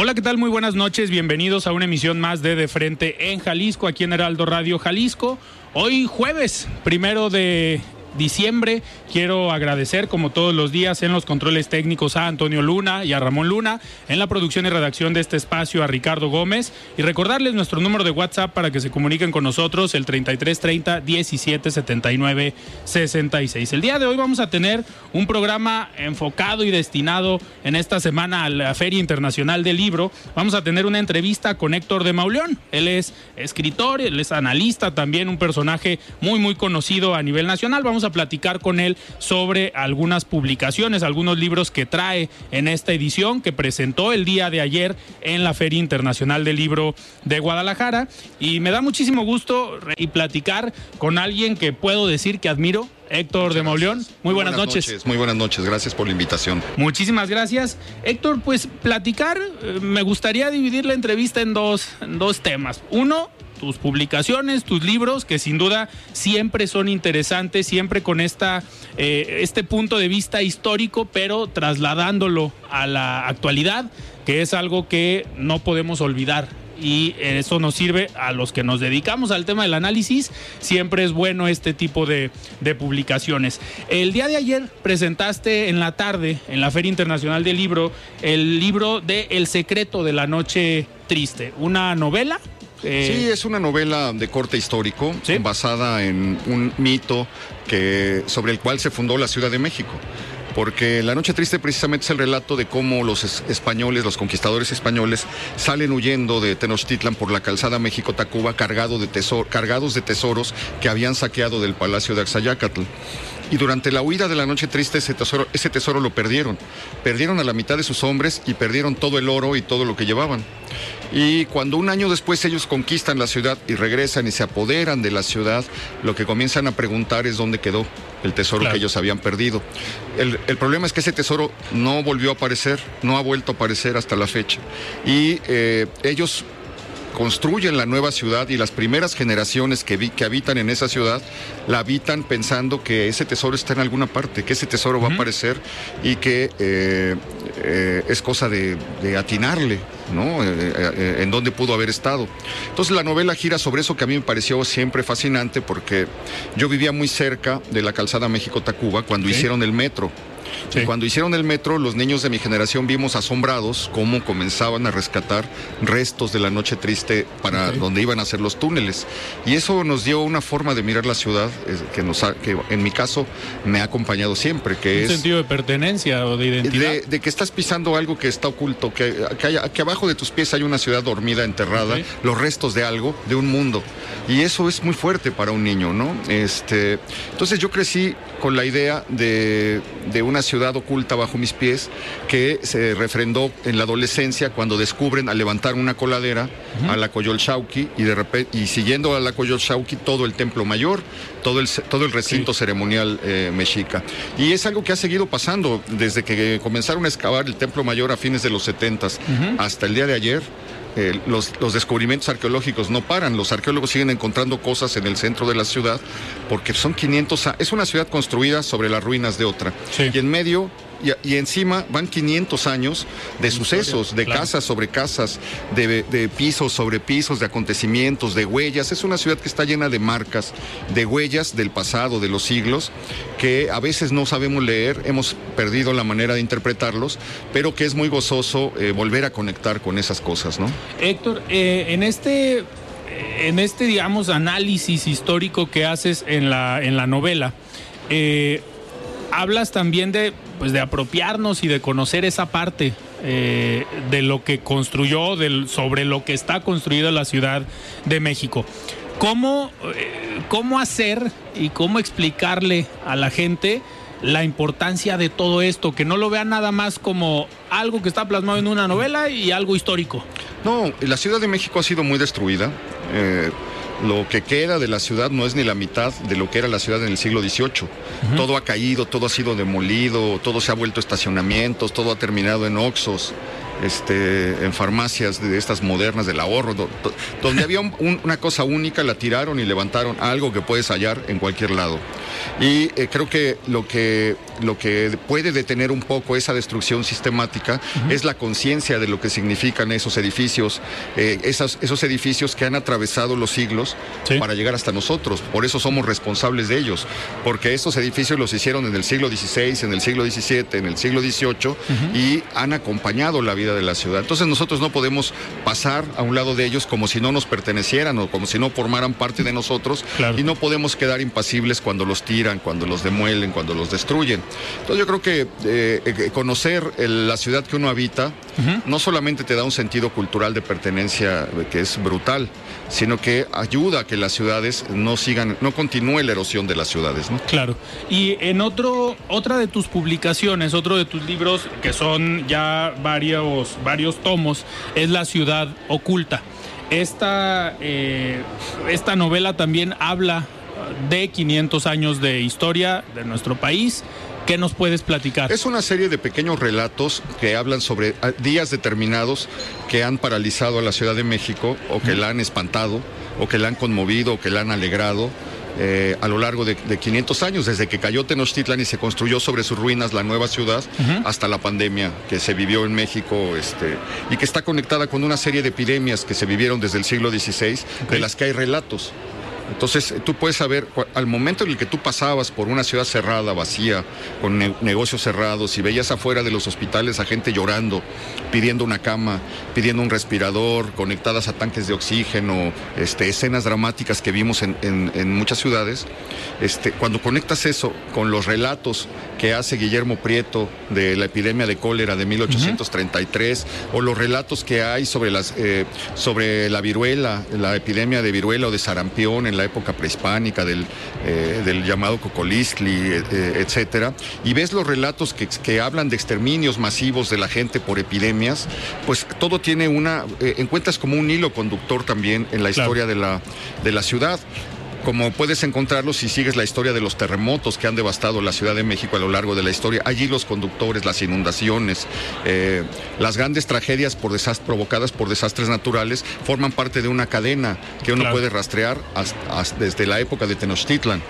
Hola, ¿qué tal? Muy buenas noches. Bienvenidos a una emisión más de De Frente en Jalisco, aquí en Heraldo Radio Jalisco. Hoy jueves, primero de diciembre. Quiero agradecer, como todos los días, en los controles técnicos a Antonio Luna y a Ramón Luna, en la producción y redacción de este espacio a Ricardo Gómez y recordarles nuestro número de WhatsApp para que se comuniquen con nosotros, el 3330 1779 66. El día de hoy vamos a tener un programa enfocado y destinado en esta semana a la Feria Internacional del Libro. Vamos a tener una entrevista con Héctor de Mauleón. Él es escritor, él es analista también, un personaje muy, muy conocido a nivel nacional. Vamos a platicar con él sobre algunas publicaciones, algunos libros que trae en esta edición que presentó el día de ayer en la Feria Internacional del Libro de Guadalajara. Y me da muchísimo gusto y platicar con alguien que puedo decir que admiro, Héctor de Mauleón. Muy, buenas, noches. Muy buenas noches, gracias por la invitación. Muchísimas gracias. Héctor, pues platicar, eh, me gustaría dividir la entrevista en dos, en dos temas. Uno, tus publicaciones, tus libros, que sin duda siempre son interesantes, siempre con esta, eh, este punto de vista histórico, pero trasladándolo a la actualidad, que es algo que no podemos olvidar y eso nos sirve a los que nos dedicamos al tema del análisis. Siempre es bueno este tipo de, de, publicaciones. El día de ayer presentaste en la tarde, en la Feria Internacional del Libro, el libro de El secreto de la noche triste, una novela eh, sí, es una novela de corte histórico, basada en un mito que, sobre el cual se fundó la Ciudad de México porque La Noche Triste precisamente es el relato de cómo los españoles, los conquistadores españoles, salen huyendo de Tenochtitlan por la calzada México-Tacuba cargado de cargados de tesoros que habían saqueado del palacio de Axayácatl. Y durante la huida de la noche triste ese tesoro, ese tesoro lo perdieron. Perdieron a la mitad de sus hombres y perdieron todo el oro y todo lo que llevaban. Y cuando un año después ellos conquistan la ciudad y regresan y se apoderan de la ciudad, lo que comienzan a preguntar es dónde quedó el tesoro que ellos habían perdido. El, problema es que ese tesoro no volvió a aparecer, no ha vuelto a aparecer hasta la fecha. Y eh, ellos construyen la nueva ciudad y las primeras generaciones que, que habitan en esa ciudad la habitan pensando que ese tesoro está en alguna parte, que ese tesoro va a aparecer y que eh, eh, es cosa de, atinarle, ¿no? Eh, en dónde pudo haber estado. Entonces la novela gira sobre eso que a mí me pareció siempre fascinante porque yo vivía muy cerca de la calzada México-Tacuba cuando hicieron el metro. Cuando hicieron el metro, los niños de mi generación vimos asombrados cómo comenzaban a rescatar restos de la noche triste para donde iban a hacer los túneles. Y eso nos dio una forma de mirar la ciudad que, nos que en mi caso me ha acompañado siempre, que ¿Un sentido de pertenencia o de identidad. De, que estás pisando algo que está oculto, que, que, abajo de tus pies hay una ciudad dormida, enterrada, los restos de algo, de un mundo. Y eso es muy fuerte para un niño, ¿no? Este, entonces yo crecí con la idea de, de una ciudad oculta bajo mis pies que se refrendó en la adolescencia cuando descubren al levantar una coladera a la Coyolxauqui y de repente y siguiendo a la Coyolxauqui todo el templo mayor, todo el todo el recinto ceremonial eh, mexica. Y es algo que ha seguido pasando desde que comenzaron a excavar el templo mayor a fines de los 70 hasta el día de ayer. Eh, los, descubrimientos arqueológicos no paran, los arqueólogos siguen encontrando cosas en el centro de la ciudad porque son 500, es una ciudad construida sobre las ruinas de otra. Y en medio y, encima van 500 años de sucesos, de casas sobre casas, de, pisos sobre pisos, de acontecimientos, de huellas. Es una ciudad que está llena de marcas, de huellas del pasado, de los siglos, que a veces no sabemos leer, hemos perdido la manera de interpretarlos, pero que es muy gozoso eh, volver a conectar con esas cosas, ¿no? Héctor, eh, en este en este, digamos, análisis histórico que haces en la, en la novela, eh, hablas también de, pues, de apropiarnos y de conocer esa parte eh, de lo que construyó, sobre lo que está construida la Ciudad de México. ¿Cómo, eh, ¿Cómo hacer y cómo explicarle a la gente la importancia de todo esto? Que no lo vean nada más como algo que está plasmado en una novela y algo histórico. No, la Ciudad de México ha sido muy destruida. Eh, lo que queda de la ciudad no es ni la mitad de lo que era la ciudad en el siglo XVIII. Todo ha caído, todo ha sido demolido, todo se ha vuelto estacionamientos, todo ha terminado en oxos este, en farmacias de estas modernas del ahorro, donde había una cosa única, la tiraron y levantaron algo que puedes hallar en cualquier lado. Y eh, creo que lo, que lo que puede detener un poco esa destrucción sistemática es la conciencia de lo que significan esos edificios, eh, esos edificios que han atravesado los siglos para llegar hasta nosotros. Por eso somos responsables de ellos, porque esos edificios los hicieron en el siglo XVI, en el siglo XVII, en el siglo XVIII y han acompañado la vida de la ciudad. Entonces nosotros no podemos pasar a un lado de ellos como si no nos pertenecieran o como si no formaran parte de nosotros y no podemos quedar impasibles cuando los tiran, cuando los demuelen, cuando los destruyen. Entonces yo creo que eh, eh, conocer la ciudad que uno habita no solamente te da un sentido cultural de pertenencia que es brutal, sino que ayuda a que las ciudades no sigan, no continúe la erosión de las ciudades. ¿no? Claro. Y en otro, otra de tus publicaciones, otro de tus libros, que son ya varios, varios tomos, es La ciudad oculta. Esta, eh, esta novela también habla de 500 años de historia de nuestro país ¿Qué nos puedes platicar? Es una serie de pequeños relatos que hablan sobre ah, días determinados que han paralizado a la Ciudad de México o que la han espantado o que la han conmovido o que la han alegrado. Eh, a lo largo de, 500 años, desde que cayó Tenochtitlan y se construyó sobre sus ruinas la nueva ciudad, hasta la pandemia que se vivió en México este, y que está conectada con una serie de epidemias que se vivieron desde el siglo XVI, de las que hay relatos. Entonces, tú puedes saber, al momento en el que tú pasabas por una ciudad cerrada, vacía, con negocios cerrados, y veías afuera de los hospitales a gente llorando, pidiendo una cama, pidiendo un respirador, conectadas a tanques de oxígeno, este, escenas dramáticas que vimos en, muchas ciudades, este, cuando conectas eso con los relatos que hace Guillermo Prieto de la epidemia de cólera de 1833, o los relatos que hay sobre, las, eh, la viruela, la epidemia de viruela o de sarampión la época prehispánica, del, eh, del llamado Cocolistli, eh, etcétera, y ves los relatos que, que, hablan de exterminios masivos de la gente por epidemias, pues todo tiene una, encuentras como un hilo conductor también en la historia de, la, de la ciudad como puedes encontrarlo si sigues la historia de los terremotos que han devastado la Ciudad de México a lo largo de la historia. Allí los conductores, las inundaciones, eh, las grandes tragedias por provocadas por desastres naturales forman parte de una cadena que uno puede rastrear desde la época de Tenochtitlan.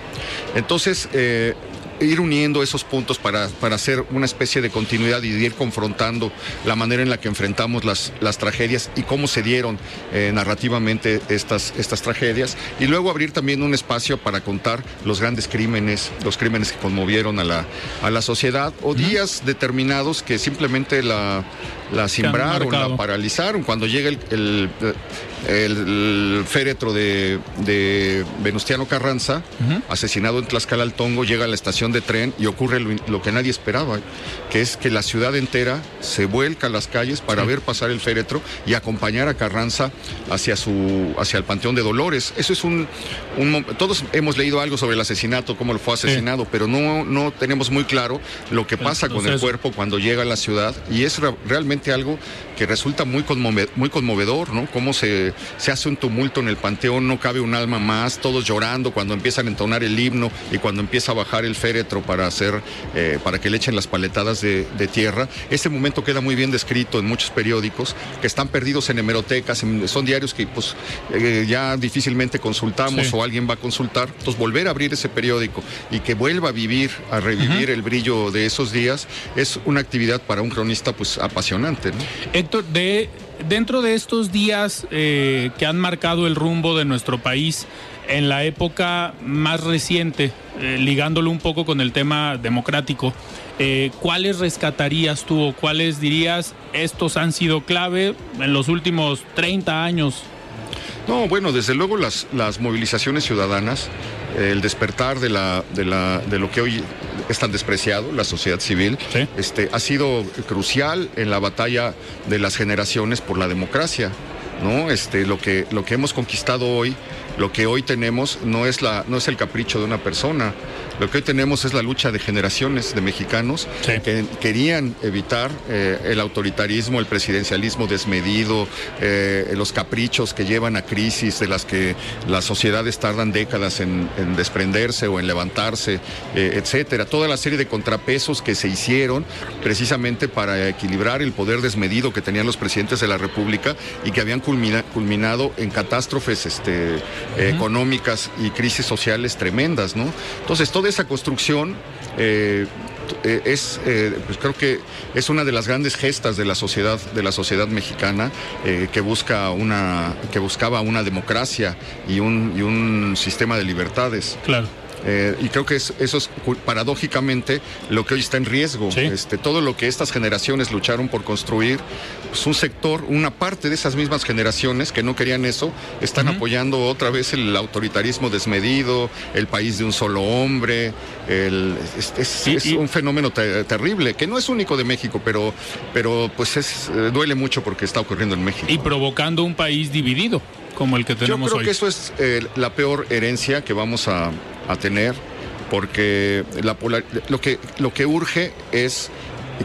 Entonces, eh, ir uniendo esos puntos para, para hacer una especie de continuidad y ir confrontando la manera en la que enfrentamos las, las tragedias y cómo se dieron eh, narrativamente estas, estas tragedias. Y luego abrir también un espacio para contar los grandes crímenes, los crímenes que conmovieron a la, a la sociedad o días determinados que simplemente la, la simbraron, la paralizaron. Cuando llega el, el, féretro de, de, Venustiano Carranza, asesinado en Tlaxcala al Tongo, llega a la estación de tren y ocurre lo, que nadie esperaba, que es que la ciudad entera se vuelca a las calles para ver pasar el féretro y acompañar a Carranza hacia, su, hacia el Panteón de Dolores. Eso es un, Todos hemos leído algo sobre el asesinato, cómo lo fue asesinado, pero no, no tenemos muy claro lo que pasa con el cuerpo cuando llega a la ciudad y es realmente algo que resulta muy, muy conmovedor, ¿no? Cómo se, se hace un tumulto en el panteón, no cabe un alma más, todos llorando cuando empiezan a entonar el himno y cuando empieza a bajar el féretro para hacer, eh, para que le echen las paletadas de, tierra. Ese momento queda muy bien descrito en muchos periódicos que están perdidos en hemerotecas, son diarios que pues eh, ya difícilmente consultamos o alguien va a consultar. Entonces volver a abrir ese periódico y que vuelva a vivir, a revivir el brillo de esos días es una actividad para un cronista pues apasionante. ¿no? De, dentro de estos días eh, que han marcado el rumbo de nuestro país, en la época más reciente, eh, ligándolo un poco con el tema democrático, eh, ¿cuáles rescatarías tú o cuáles dirías estos han sido clave en los últimos 30 años? No, bueno, desde luego las, las movilizaciones ciudadanas, el despertar de, la, de, la, de lo que hoy es tan despreciado, la sociedad civil, este, ha sido crucial en la batalla de las generaciones por la democracia. ¿no? Este, lo, que, lo que hemos conquistado hoy, lo que hoy tenemos, no es, la, no es el capricho de una persona, lo que hoy tenemos es la lucha de generaciones de mexicanos que querían evitar eh, el autoritarismo, el presidencialismo desmedido, eh, los caprichos que llevan a crisis de las que las sociedades tardan décadas en, desprenderse o en levantarse, eh, etcétera. Toda la serie de contrapesos que se hicieron precisamente para equilibrar el poder desmedido que tenían los presidentes de la República y que habían culminado en catástrofes este, económicas y crisis sociales tremendas, ¿no? Entonces, todo esa construcción eh, eh, es, eh, pues creo que es una de las grandes gestas de la sociedad, de la sociedad mexicana que busca una, que buscaba una democracia y un, y un sistema de libertades. Claro. Eh, y creo que eso es paradójicamente lo que hoy está en riesgo. Este, todo lo que estas generaciones lucharon por construir, pues un sector, una parte de esas mismas generaciones que no querían eso, están apoyando otra vez el autoritarismo desmedido, el país de un solo hombre. es, un fenómeno terrible, que no es único de México, pero, pero pues es, eh, duele mucho porque está ocurriendo en México. Y provocando un país dividido como el que tenemos Yo creo que eso es eh, la peor herencia que vamos a, tener, porque la lo, que, lo que urge es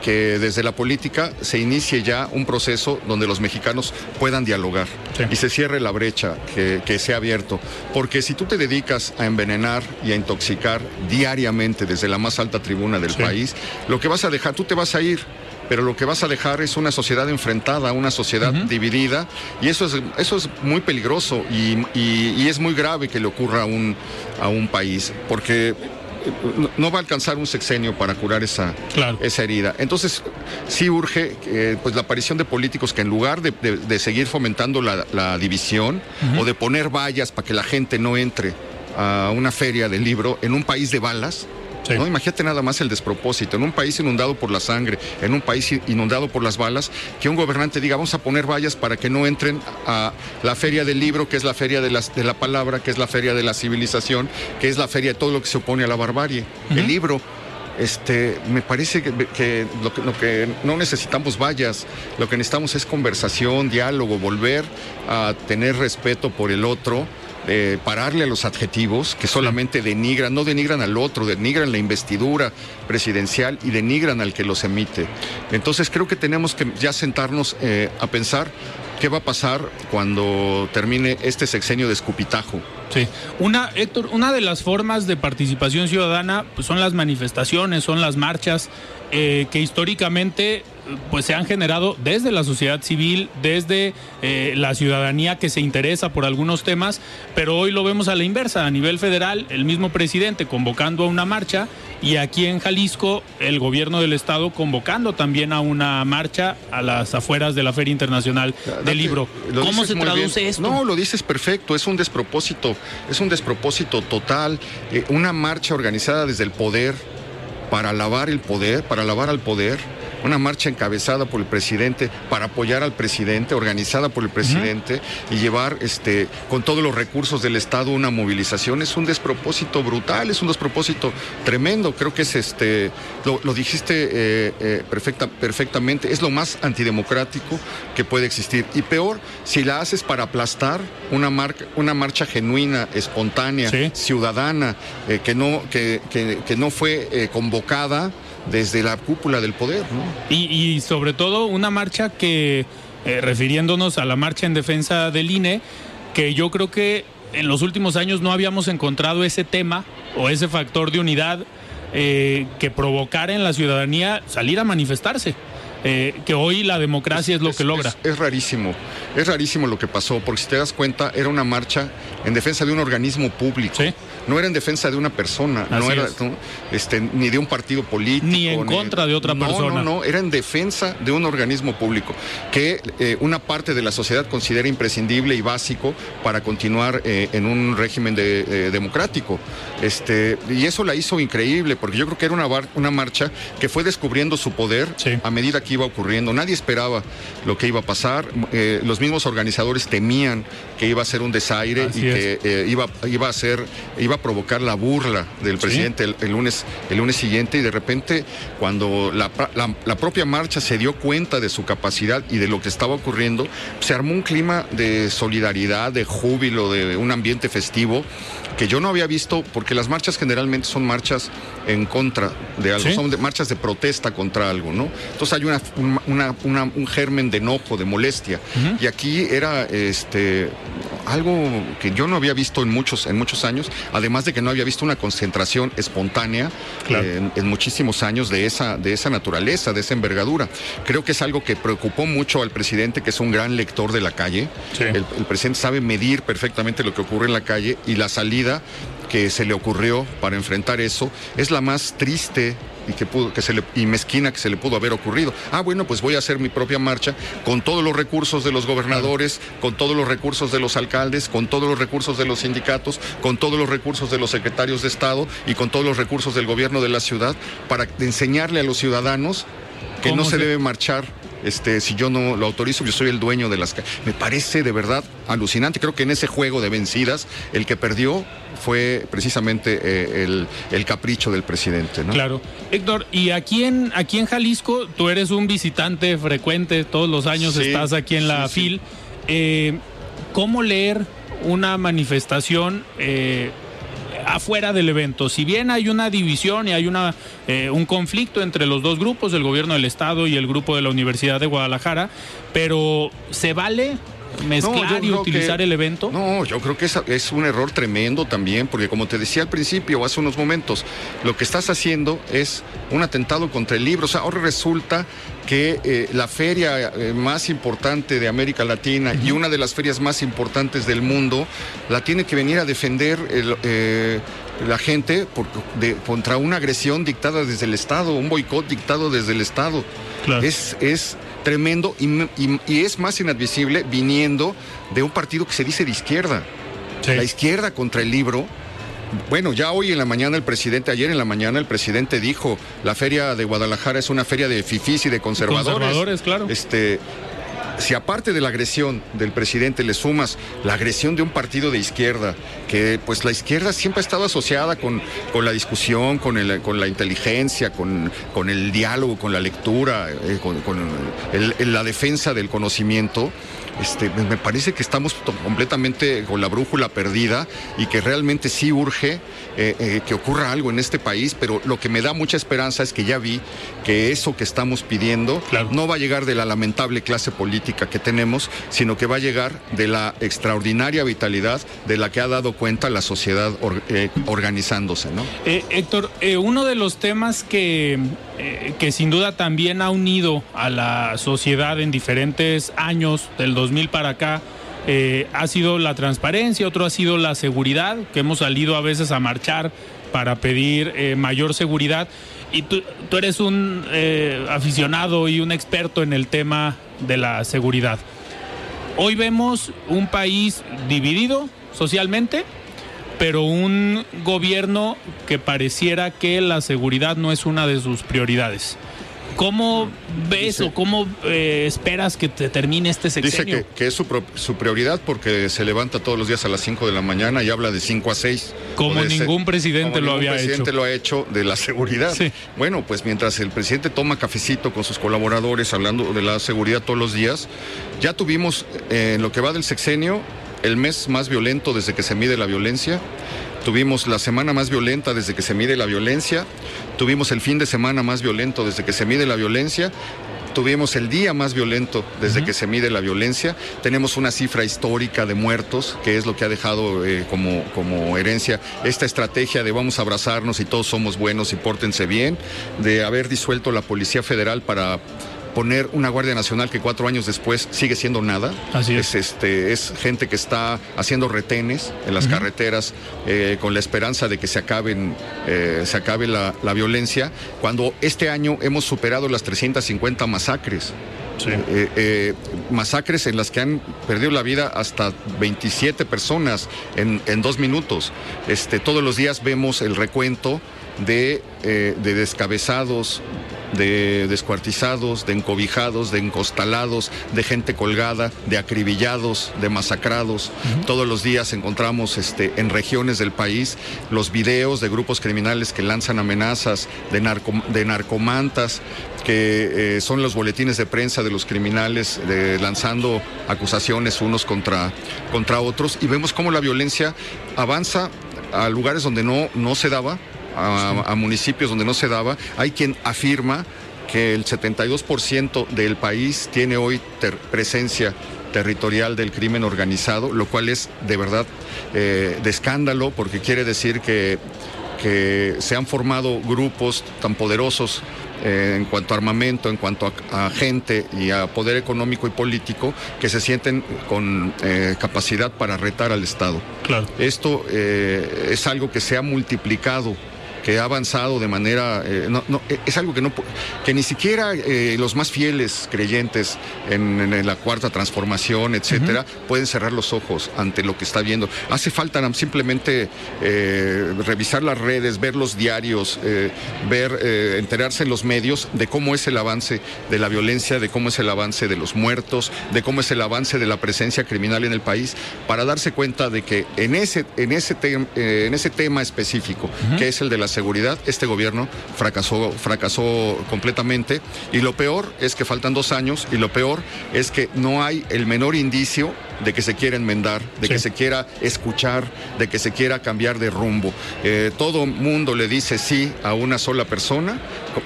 que desde la política se inicie ya un proceso donde los mexicanos puedan dialogar y se cierre la brecha que, que se ha abierto. Porque si tú te dedicas a envenenar y a intoxicar diariamente desde la más alta tribuna del país, lo que vas a dejar, tú te vas a ir pero lo que vas a dejar es una sociedad enfrentada, una sociedad dividida, y eso es, eso es muy peligroso y, es muy grave que le ocurra a un, a un país, porque eh, no va a alcanzar un sexenio para curar esa, esa herida. Entonces, sí urge eh, pues la aparición de políticos que en lugar de, seguir fomentando la, división o de poner vallas para que la gente no entre a una feria del libro en un país de balas, ¿no? Imagínate nada más el despropósito. En un país inundado por la sangre, en un país inundado por las balas, que un gobernante diga, vamos a poner vallas para que no entren a la feria del libro, que es la feria de, las, de la palabra, que es la feria de la civilización, que es la feria de todo lo que se opone a la barbarie. El libro. Este, me parece que, lo que, lo que no necesitamos vallas, lo que necesitamos es conversación, diálogo, volver a tener respeto por el otro, eh, pararle a los adjetivos que solamente denigran, no denigran al otro, denigran la investidura presidencial y denigran al que los emite. Entonces creo que tenemos que ya sentarnos eh, a pensar qué va a pasar cuando termine este sexenio de escupitajo. Sí. Una, Héctor, una de las formas de participación ciudadana pues, son las manifestaciones, son las marchas, eh, que históricamente pues se han generado desde la sociedad civil, desde eh, la ciudadanía que se interesa por algunos temas, pero hoy lo vemos a la inversa, a nivel federal, el mismo presidente convocando a una marcha y aquí en Jalisco el gobierno del estado convocando también a una marcha a las afueras de la Feria Internacional del Libro. ¿Cómo se traduce esto? No, lo dices perfecto, es un despropósito, es un despropósito total, eh, una marcha organizada desde el poder para alabar el poder, para alabar al poder una marcha encabezada por el presidente para apoyar al presidente, organizada por el presidente y llevar este, con todos los recursos del Estado una movilización es un despropósito brutal, es un despropósito tremendo. Creo que es este, lo, dijiste eh, eh, perfecta, perfectamente, es lo más antidemocrático que puede existir. Y peor, si la haces para aplastar una, marca, una marcha genuina, espontánea, ciudadana, eh, que, no, que, que, no fue convocada desde la cúpula del poder. ¿no? Y, sobre todo una marcha que, eh, refiriéndonos a la marcha en defensa del INE, que yo creo que en los últimos años no habíamos encontrado ese tema o ese factor de unidad eh, que provocara en la ciudadanía salir a manifestarse. Eh, que hoy la democracia es, lo que logra. Es, rarísimo, es rarísimo lo que pasó, porque si te das cuenta, era una marcha en defensa de un organismo público. No era en defensa de una persona, no era este, ni de un partido político. Ni en contra de otra persona. No, no, era en defensa de un organismo público que eh, una parte de la sociedad considera imprescindible y básico para continuar eh, en un régimen de, democrático. Este, y eso la hizo increíble, porque yo creo que era una, una marcha que fue descubriendo su poder a medida que iba ocurriendo. Nadie esperaba lo que iba a pasar. Eh, los mismos organizadores temían que iba a ser un desaire y que eh, iba, iba a ser, iba a provocar la burla del presidente el, lunes, el lunes siguiente. Y de repente, cuando la, la, propia marcha se dio cuenta de su capacidad y de lo que estaba ocurriendo, se armó un clima de solidaridad, de júbilo, de un ambiente festivo que yo no había visto, porque las marchas generalmente son marchas en contra de algo, son marchas de protesta contra algo, ¿no? Entonces hay una, un germen de enojo, de molestia. Y aquí era este algo que yo no había visto en muchos, en muchos años, además de que no había visto una concentración espontánea en, muchísimos años de esa, de esa naturaleza, de esa envergadura. Creo que es algo que preocupó mucho al presidente, que es un gran lector de la calle. El, el presidente sabe medir perfectamente lo que ocurre en la calle y la salida que se le ocurrió para enfrentar eso es la más triste y que pudo que se le y mezquina que se le pudo haber ocurrido. Ah, bueno, pues voy a hacer mi propia marcha con todos los recursos de los gobernadores, con todos los recursos de los alcaldes, con todos los recursos de los sindicatos, con todos los recursos de los secretarios de Estado y con todos los recursos del gobierno de la ciudad para enseñarle a los ciudadanos que no se debe marchar este, si yo no lo autorizo, yo soy el dueño de las Me parece de verdad alucinante. Creo que en ese juego de vencidas, el que perdió fue precisamente eh, el, capricho del presidente. ¿no? Claro. Héctor, y aquí en, aquí en Jalisco, tú eres un visitante frecuente, todos los años estás aquí en la FIL. Eh, ¿Cómo leer una manifestación? Eh, afuera del evento. Si bien hay una división y hay una, eh, un conflicto entre los dos grupos, el gobierno del Estado y el grupo de la Universidad de Guadalajara, pero ¿se vale mezclar y utilizar el evento? No, yo creo que es, es, un error tremendo también, porque como te decía al principio, hace unos momentos, lo que estás haciendo es un atentado contra el libro. O sea, ahora resulta que eh, la feria eh, más importante de América Latina y una de las ferias más importantes del mundo la tiene que venir a defender eh, la gente contra una agresión dictada desde el Estado, un boicot dictado desde el Estado. Es, es tremendo y, es más inadmisible viniendo de un partido que se dice de izquierda. La izquierda contra el libro bueno, ya hoy en la mañana el presidente, ayer en la mañana el presidente dijo, la feria de Guadalajara es una feria de fifís y de conservadores. Conservadores, claro. Este, si aparte de la agresión del presidente le sumas la agresión de un partido de izquierda, que pues la izquierda siempre ha estado asociada con, con la discusión, con, el, con la inteligencia, con, con el diálogo, con la lectura, eh, con, la defensa del conocimiento, este, me parece que estamos completamente con la brújula perdida y que realmente sí urge eh, eh, que ocurra algo en este país, pero lo que me da mucha esperanza es que ya vi que eso que estamos pidiendo no va a llegar de la lamentable clase política que tenemos, sino que va a llegar de la extraordinaria vitalidad de la que ha dado cuenta la sociedad eh, organizándose. ¿no? Héctor, uno de los temas que, que sin duda también ha unido a la sociedad en diferentes años del 2000 para acá, eh, ha sido la transparencia, otro ha sido la seguridad, que hemos salido a veces a marchar para pedir eh, mayor seguridad. Y tú, eres un eh, aficionado y un experto en el tema de la seguridad. Hoy vemos un país dividido socialmente, pero un gobierno que pareciera que la seguridad no es una de sus prioridades. ¿Cómo ves o cómo eh, esperas que te termine este sexenio? Dice que, es su, prioridad porque se levanta todos los días a las 5 de la mañana y habla de 5 a 6. Como ningún presidente lo había presidente lo ha hecho de la seguridad. Bueno, pues mientras el presidente toma cafecito con sus colaboradores hablando de la seguridad todos los días, ya tuvimos eh, en lo que va del sexenio el mes más violento desde que se mide la violencia. Tuvimos la semana más violenta desde que se mide la violencia. tuvimos el fin de semana más violento desde que se mide la violencia Tuvimos el día más violento desde que se mide la violencia. Tenemos una cifra histórica de muertos, que es lo que ha dejado eh, como, como herencia esta estrategia de vamos a abrazarnos y todos somos buenos y pórtense bien, de haber disuelto la Policía Federal para poner una Guardia Nacional que cuatro años después sigue siendo nada. Así es. este, es gente que está haciendo retenes en las carreteras eh, con la esperanza de que se, acaben, eh, se acabe la, violencia, cuando este año hemos superado las 350 masacres. Eh, masacres en las que han perdido la vida hasta 27 personas en, en dos minutos. Este, todos los días vemos el recuento de, de descabezados, de descuartizados, de encobijados, de encostalados, de gente colgada, de acribillados, de masacrados. Todos los días encontramos este, en regiones del país los videos de grupos criminales que lanzan amenazas, de, de narcomantas, que eh, son los boletines de prensa de los criminales lanzando acusaciones unos contra, contra otros. Y vemos cómo la violencia avanza a lugares donde no, no se daba, a, municipios donde no se daba. Hay quien afirma que el 72% del país tiene hoy presencia territorial del crimen organizado, lo cual es de verdad eh, de escándalo porque quiere decir que, que se han formado grupos tan poderosos eh, en cuanto a armamento, en cuanto a, gente y a poder económico y político, que se sienten con eh, capacidad para retar al Estado. Claro. Esto es algo que se ha multiplicado que ha avanzado de manera, eh, no, no, eh, es algo que no, que ni siquiera eh, los más fieles creyentes en, la cuarta transformación, etcétera, pueden cerrar los ojos ante lo que está viendo. Hace falta simplemente revisar las redes, ver los diarios, ver, enterarse en los medios de cómo es el avance de la violencia, de cómo es el avance de los muertos, de cómo es el avance de la presencia criminal en el país, para darse cuenta de que en ese, en ese, en ese tema específico, que es el de las seguridad, este gobierno fracasó, fracasó completamente. Y lo peor es que faltan dos años y lo peor es que no hay el menor indicio de que se quiera enmendar, de que se quiera escuchar, de que se quiera cambiar de rumbo. Eh, todo mundo le dice sí a una sola persona,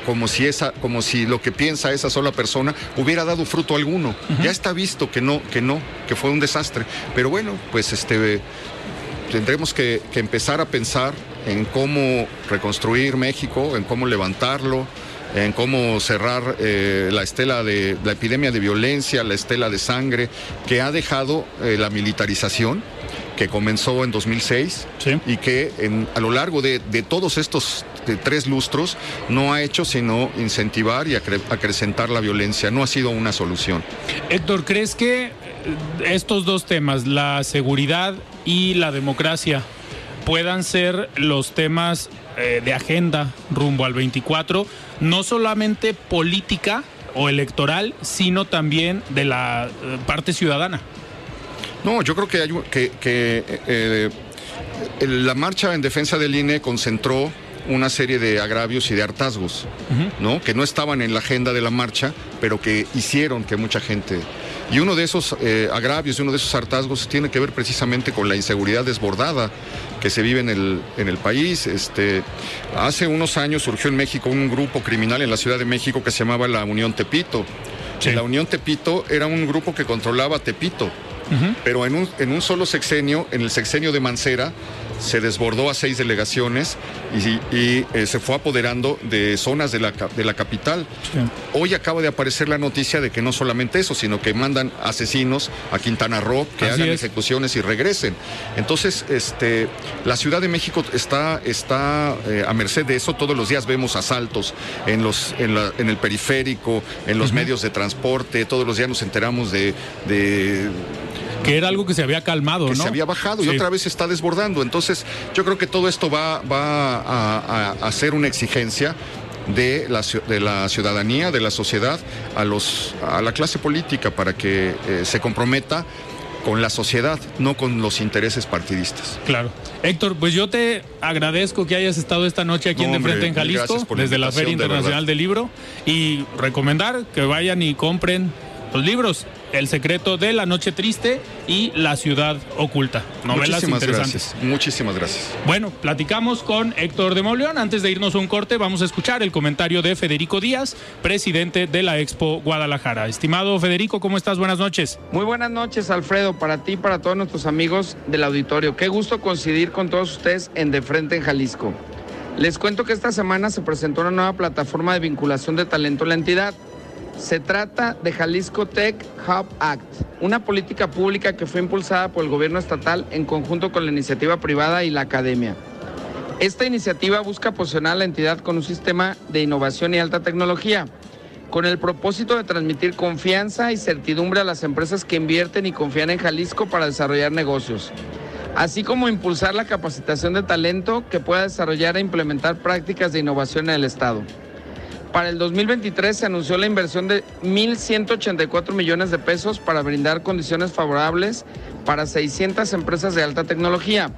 como si esa, como si lo que piensa esa sola persona hubiera dado fruto alguno. Ya está visto que no, que no, que fue un desastre. Pero bueno, pues este tendremos que, empezar a pensar en cómo reconstruir México, en cómo levantarlo, en cómo cerrar eh, la estela de la epidemia de violencia, la estela de sangre que ha dejado eh, la militarización que comenzó en 2006 y que a lo largo de, todos estos tres lustros no ha hecho sino incentivar y acrecentar la violencia. No ha sido una solución. Héctor, ¿crees que estos dos temas, la seguridad y la democracia, puedan ser los temas eh, de agenda rumbo al 24, no solamente política o electoral, sino también de la eh, parte ciudadana. No, yo creo que, hay, que, eh, la marcha en defensa del INE concentró una serie de agravios y de hartazgos, ¿no? Que no estaban en la agenda de la marcha, pero que hicieron que mucha gente y uno de esos eh, agravios y uno de esos hartazgos tiene que ver precisamente con la inseguridad desbordada que se vive en el, en el país. Este, hace unos años surgió en México un grupo criminal en la Ciudad de México que se llamaba la Unión Tepito. La Unión Tepito era un grupo que controlaba Tepito, pero en un, en un solo sexenio, en el sexenio de Mancera, se desbordó a seis delegaciones y, eh, se fue apoderando de zonas de la, de la capital. Hoy acaba de aparecer la noticia de que no solamente eso, sino que mandan asesinos a Quintana Roo que hagan ejecuciones y regresen. Entonces, este, la Ciudad de México está, está eh, a merced de eso. Todos los días vemos asaltos en, los, en, la, en el periférico, en los medios de transporte. Todos los días nos enteramos de que era algo que se había calmado, que se había bajado y otra vez se está desbordando. Entonces, yo creo que todo esto va, va a, ser una exigencia de la, de la, ciudadanía, de la sociedad, a, los, a la clase política para que eh, se comprometa con la sociedad, no con los intereses partidistas. Claro. Héctor, pues yo te agradezco que hayas estado esta noche aquí en De Frente en Jalisco, desde la Feria Internacional del Libro, y recomendar que vayan y compren los libros El secreto de la noche triste y La ciudad oculta. Novelas Muchísimas interesantes. gracias. Muchísimas gracias. Bueno, platicamos con Héctor de Mauleón. Antes de irnos a un corte, vamos a escuchar el comentario de Federico Díaz, presidente de la Expo Guadalajara. Estimado Federico, ¿cómo estás? Buenas noches. Muy buenas noches, Alfredo, para ti y para todos nuestros amigos del auditorio. Qué gusto coincidir con todos ustedes en De Frente en Jalisco. Les cuento que esta semana se presentó una nueva plataforma de vinculación de talento en la entidad. Se trata de Jalisco Tech Hub Act, una política pública que fue impulsada por el gobierno estatal en conjunto con la iniciativa privada y la academia. Esta iniciativa busca posicionar a la entidad con un sistema de innovación y alta tecnología, con el propósito de transmitir confianza y certidumbre a las empresas que invierten y confían en Jalisco para desarrollar negocios, así como impulsar la capacitación de talento que pueda desarrollar e implementar prácticas de innovación en el Estado. Para el 2023 se anunció la inversión de 1.184 millones de pesos para brindar condiciones favorables para 600 empresas de alta tecnología,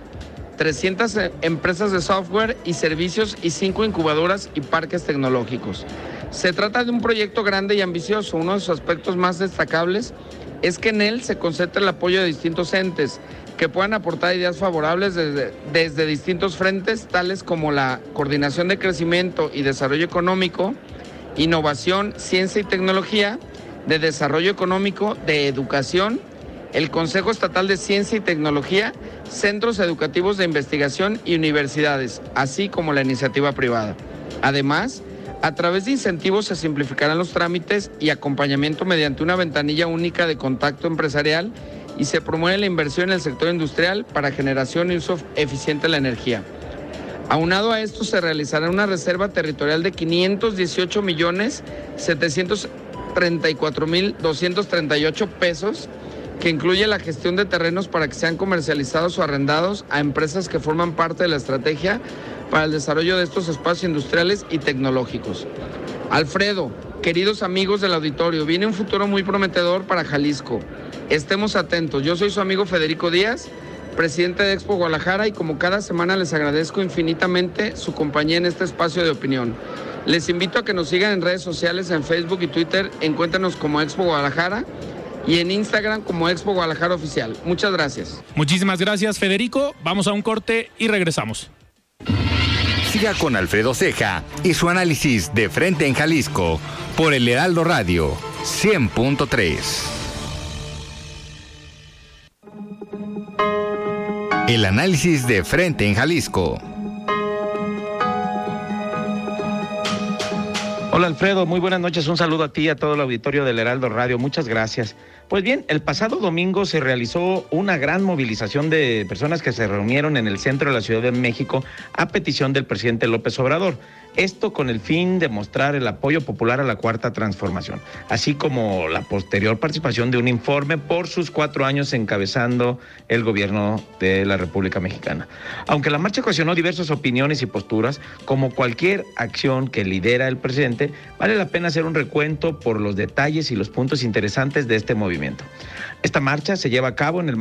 300 empresas de software y servicios y 5 incubadoras y parques tecnológicos. Se trata de un proyecto grande y ambicioso. Uno de sus aspectos más destacables es que en él se concentra el apoyo de distintos entes que puedan aportar ideas favorables desde, desde, distintos frentes, tales como la coordinación de crecimiento y desarrollo económico, innovación, ciencia y tecnología, de desarrollo económico, de educación, el Consejo Estatal de Ciencia y Tecnología, centros educativos de investigación y universidades, así como la iniciativa privada. Además, a través de incentivos se simplificarán los trámites y acompañamiento mediante una ventanilla única de contacto empresarial y se promueve la inversión en el sector industrial para generación y uso eficiente de la energía. Aunado a esto se realizará una reserva territorial de 518 millones 734 mil 238 pesos que incluye la gestión de terrenos para que sean comercializados o arrendados a empresas que forman parte de la estrategia para el desarrollo de estos espacios industriales y tecnológicos. Alfredo, queridos amigos del auditorio, viene un futuro muy prometedor para Jalisco. Estemos atentos. Yo soy su amigo Federico Díaz, presidente de Expo Guadalajara y como cada semana les agradezco infinitamente su compañía en este espacio de opinión. Les invito a que nos sigan en redes sociales, en Facebook y Twitter, encuéntranos como Expo Guadalajara y en Instagram como Expo Guadalajara Oficial. Muchas gracias. Muchísimas gracias, Federico. Vamos a un corte y regresamos. Siga con Alfredo Ceja y su análisis de frente en Jalisco por el Heraldo Radio 100.3. El análisis de frente en Jalisco. Hola Alfredo, muy buenas noches. Un saludo a ti y a todo el auditorio del Heraldo Radio. Muchas gracias. Pues bien, el pasado domingo se realizó una gran movilización de personas que se reunieron en el centro de la Ciudad de México a petición del presidente López Obrador. Esto con el fin de mostrar el apoyo popular a la cuarta transformación, así como la posterior participación de un informe por sus cuatro años encabezando el gobierno de la República Mexicana. Aunque la marcha ocasionó diversas opiniones y posturas, como cualquier acción que lidera el presidente, vale la pena hacer un recuento por los detalles y los puntos interesantes de este movimiento. Esta marcha se lleva a cabo en el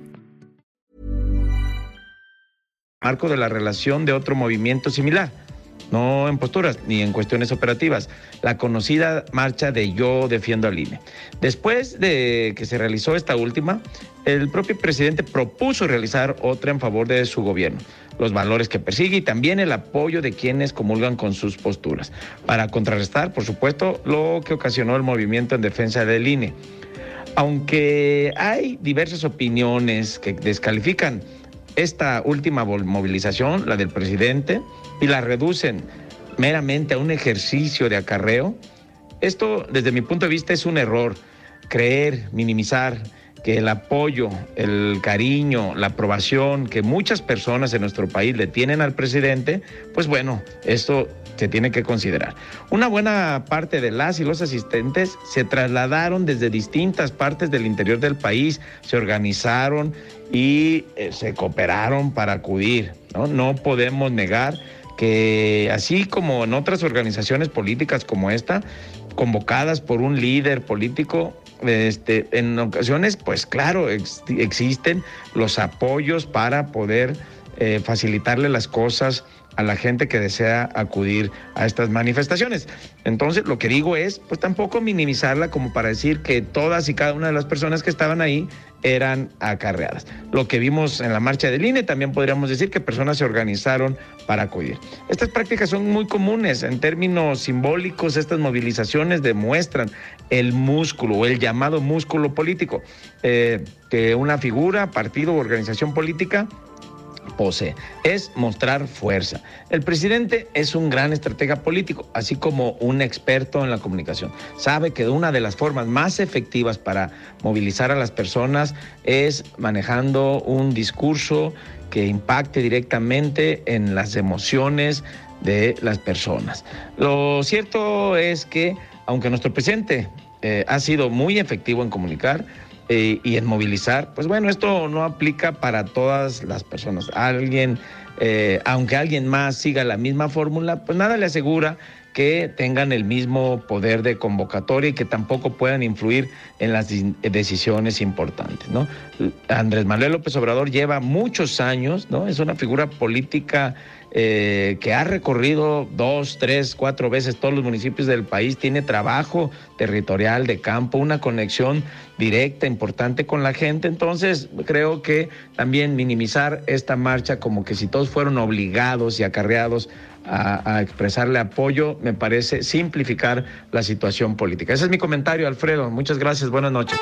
Marco de la relación de otro movimiento similar, no en posturas ni en cuestiones operativas, la conocida marcha de Yo defiendo al INE. Después de que se realizó esta última, el propio presidente propuso realizar otra en favor de su gobierno, los valores que persigue y también el apoyo de quienes comulgan con sus posturas, para contrarrestar, por supuesto, lo que ocasionó el movimiento en defensa del INE. Aunque hay diversas opiniones que descalifican esta última movilización, la del presidente, y la reducen meramente a un ejercicio de acarreo, esto desde mi punto de vista es un error. Creer, minimizar que el apoyo, el cariño, la aprobación que muchas personas en nuestro país le tienen al presidente, pues bueno, esto se tiene que considerar. Una buena parte de las y los asistentes se trasladaron desde distintas partes del interior del país, se organizaron y eh, se cooperaron para acudir. ¿no? no podemos negar que así como en otras organizaciones políticas como esta, convocadas por un líder político, este, en ocasiones, pues claro, existen los apoyos para poder eh, facilitarle las cosas a la gente que desea acudir a estas manifestaciones. Entonces, lo que digo es, pues tampoco minimizarla como para decir que todas y cada una de las personas que estaban ahí eran acarreadas. Lo que vimos en la marcha del INE, también podríamos decir que personas se organizaron para acudir. Estas prácticas son muy comunes en términos simbólicos, estas movilizaciones demuestran el músculo el llamado músculo político eh, que una figura, partido o organización política posee, es mostrar fuerza. El presidente es un gran estratega político, así como un experto en la comunicación. Sabe que una de las formas más efectivas para movilizar a las personas es manejando un discurso que impacte directamente en las emociones de las personas. Lo cierto es que, aunque nuestro presidente eh, ha sido muy efectivo en comunicar, eh, y en movilizar, pues bueno, esto no aplica para todas las personas. Alguien, eh, aunque alguien más siga la misma fórmula, pues nada le asegura que tengan el mismo poder de convocatoria y que tampoco puedan influir en las decisiones importantes. Andrés Manuel López Obrador lleva muchos años, ¿no? Es una figura política eh, que ha recorrido dos, tres, cuatro veces todos los municipios del país, tiene trabajo territorial de campo, una conexión directa, importante con la gente. Entonces, creo que también minimizar esta marcha como que si todos fueron obligados y acarreados a, a, expresarle apoyo, me parece simplificar la situación política. Ese es mi comentario, Alfredo. Muchas gracias. Buenas noches.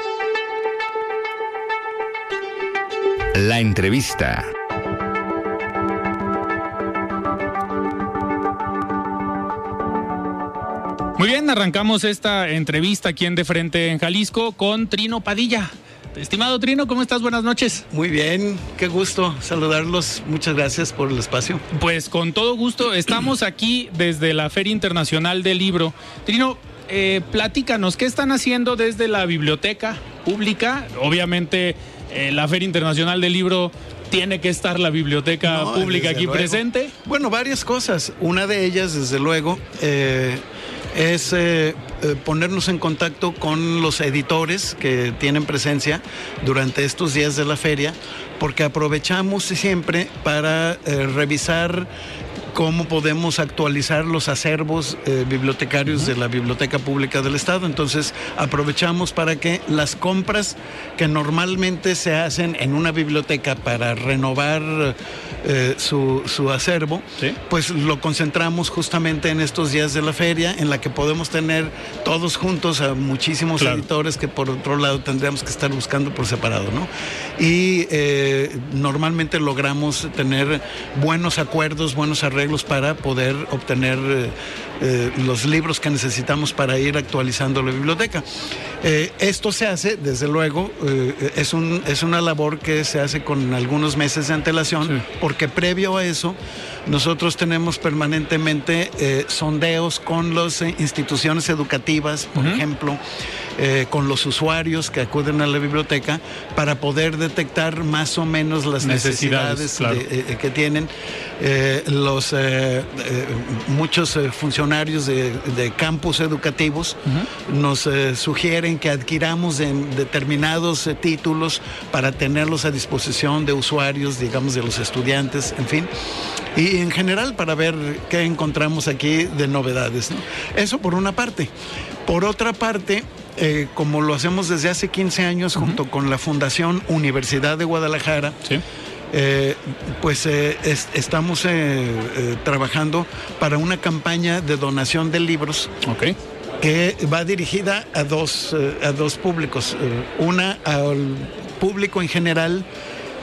La entrevista. Muy bien, arrancamos esta entrevista aquí en De Frente en Jalisco con Trino Padilla. Estimado Trino, ¿cómo estás? Buenas noches. Muy bien, qué gusto saludarlos. Muchas gracias por el espacio. Pues con todo gusto, estamos aquí desde la Feria Internacional del Libro. Trino, eh, platícanos, ¿qué están haciendo desde la biblioteca pública? Obviamente, eh, la Feria Internacional del Libro tiene que estar la biblioteca no, pública aquí luego. presente. Bueno, varias cosas. Una de ellas, desde luego, eh, es eh, eh, ponernos en contacto con los editores que tienen presencia durante estos días de la feria, porque aprovechamos siempre para eh, revisar cómo podemos actualizar los acervos eh, bibliotecarios de la Biblioteca Pública del Estado. Entonces, aprovechamos para que las compras que normalmente se hacen en una biblioteca para renovar eh, su, su, acervo, ¿Sí? pues lo concentramos justamente en estos días de la feria, en la que podemos tener todos juntos a muchísimos claro. editores que por otro lado tendríamos que estar buscando por separado, ¿no? Y eh, normalmente logramos tener buenos acuerdos, buenos arreglos arreglos para poder obtener eh, los libros que necesitamos para ir actualizando la biblioteca. Eh, esto se hace, desde luego, eh, es, un, es una labor que se hace con algunos meses de antelación, sí. porque previo a eso nosotros tenemos permanentemente sondeos con las instituciones educativas, por uh -huh. ejemplo, eh, con los usuarios que acuden a la biblioteca para poder detectar más o menos las necesidades, necesidades claro. de, eh, que tienen los muchos funcionarios funcionarios de, campus educativos nos eh, sugieren que adquiramos determinados eh, títulos para tenerlos a disposición de usuarios, digamos, de los estudiantes, en fin. Y en general para ver qué encontramos aquí de novedades. Eso por una parte. Por otra parte, eh, como lo hacemos desde hace 15 años junto con la Fundación Universidad de Guadalajara, eh, pues eh, estamos trabajando para una campaña de donación de libros. que va dirigida a dos, a dos públicos. una al público en general